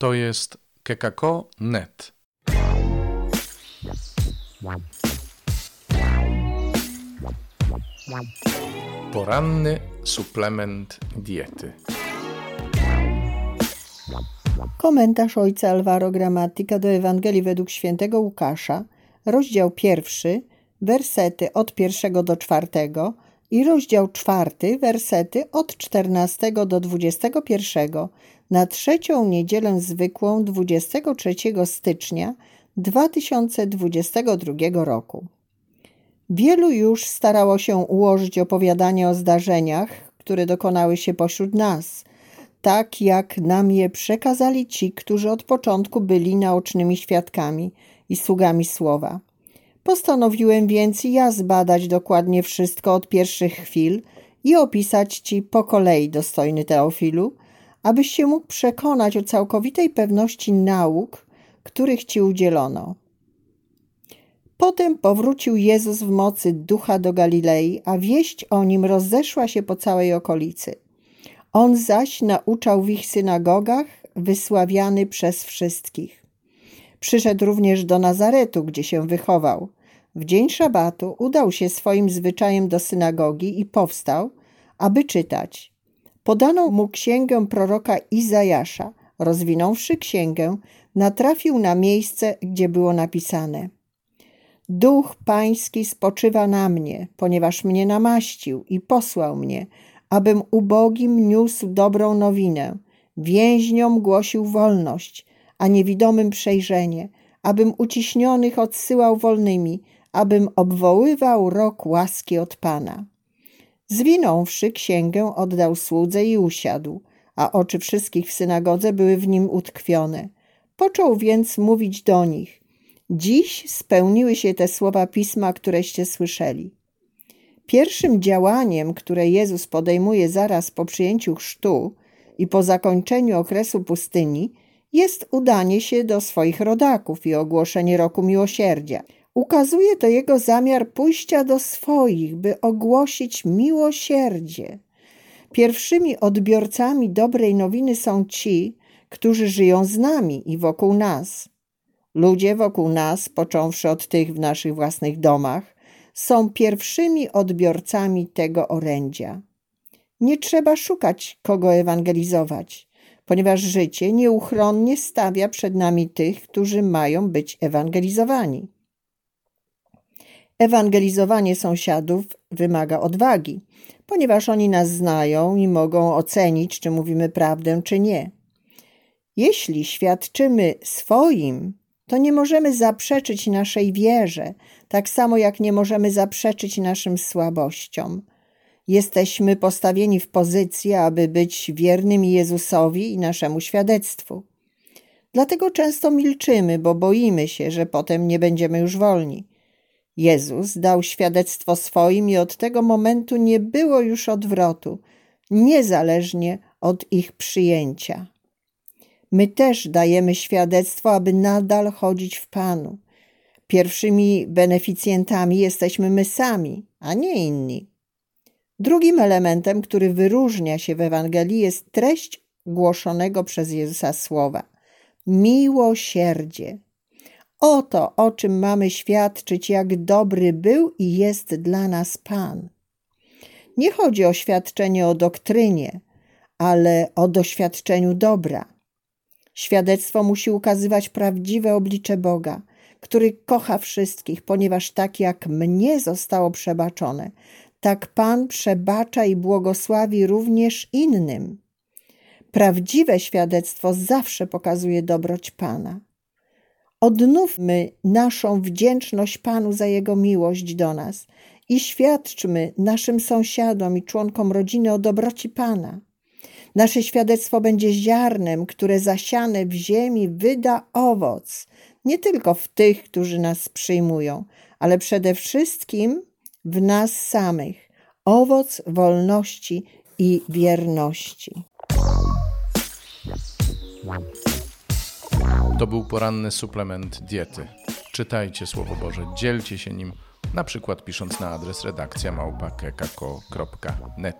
To jest kekako.net. Poranny suplement diety. Komentarz ojca Alvaro Gramatika do Ewangelii według świętego Łukasza, rozdział pierwszy, wersety od pierwszego do czwartego i rozdział czwarty, wersety od czternastego do dwudziestego pierwszego na trzecią niedzielę zwykłą 23 stycznia 2022 roku. Wielu już starało się ułożyć opowiadanie o zdarzeniach, które dokonały się pośród nas, tak jak nam je przekazali ci, którzy od początku byli naocznymi świadkami i sługami słowa. Postanowiłem więc ja zbadać dokładnie wszystko od pierwszych chwil i opisać ci po kolei, dostojny Teofilu, abyś się mógł przekonać o całkowitej pewności nauk, których ci udzielono. Potem powrócił Jezus w mocy ducha do Galilei, a wieść o nim rozeszła się po całej okolicy. On zaś nauczał w ich synagogach, wysławiany przez wszystkich. Przyszedł również do Nazaretu, gdzie się wychował. W dzień szabatu udał się swoim zwyczajem do synagogi i powstał, aby czytać. Podano mu księgę proroka Izajasza. Rozwinąwszy księgę, natrafił na miejsce, gdzie było napisane – Duch Pański spoczywa na mnie, ponieważ mnie namaścił i posłał mnie, abym ubogim niósł dobrą nowinę, więźniom głosił wolność, a niewidomym przejrzenie, abym uciśnionych odsyłał wolnymi, abym obwoływał rok łaski od Pana. Zwinąwszy księgę, oddał słudze i usiadł, a oczy wszystkich w synagodze były w nim utkwione. Począł więc mówić do nich. Dziś spełniły się te słowa pisma, któreście słyszeli. Pierwszym działaniem, które Jezus podejmuje zaraz po przyjęciu chrztu i po zakończeniu okresu pustyni, jest udanie się do swoich rodaków i ogłoszenie roku miłosierdzia. Ukazuje to jego zamiar pójścia do swoich, by ogłosić miłosierdzie. Pierwszymi odbiorcami dobrej nowiny są ci, którzy żyją z nami i wokół nas. Ludzie wokół nas, począwszy od tych w naszych własnych domach, są pierwszymi odbiorcami tego orędzia. Nie trzeba szukać, kogo ewangelizować, ponieważ życie nieuchronnie stawia przed nami tych, którzy mają być ewangelizowani. Ewangelizowanie sąsiadów wymaga odwagi, ponieważ oni nas znają i mogą ocenić, czy mówimy prawdę, czy nie. Jeśli świadczymy swoim, to nie możemy zaprzeczyć naszej wierze, tak samo jak nie możemy zaprzeczyć naszym słabościom. Jesteśmy postawieni w pozycji, aby być wiernymi Jezusowi i naszemu świadectwu. Dlatego często milczymy, bo boimy się, że potem nie będziemy już wolni. Jezus dał świadectwo swoim i od tego momentu nie było już odwrotu, niezależnie od ich przyjęcia. My też dajemy świadectwo, aby nadal chodzić w Panu. Pierwszymi beneficjentami jesteśmy my sami, a nie inni. Drugim elementem, który wyróżnia się w Ewangelii, jest treść głoszonego przez Jezusa słowa miłosierdzie. Oto, o czym mamy świadczyć, jak dobry był i jest dla nas Pan. Nie chodzi o świadczenie o doktrynie, ale o doświadczeniu dobra. Świadectwo musi ukazywać prawdziwe oblicze Boga, który kocha wszystkich, ponieważ tak jak mnie zostało przebaczone, tak Pan przebacza i błogosławi również innym. Prawdziwe świadectwo zawsze pokazuje dobroć Pana. Odnówmy naszą wdzięczność Panu za Jego miłość do nas i świadczmy naszym sąsiadom i członkom rodziny o dobroci Pana. Nasze świadectwo będzie ziarnem, które zasiane w ziemi wyda owoc, nie tylko w tych, którzy nas przyjmują, ale przede wszystkim w nas samych owoc wolności i wierności. To był poranny suplement diety. Czytajcie Słowo Boże, dzielcie się nim, na przykład pisząc na adres redakcja małpa.kekako.net.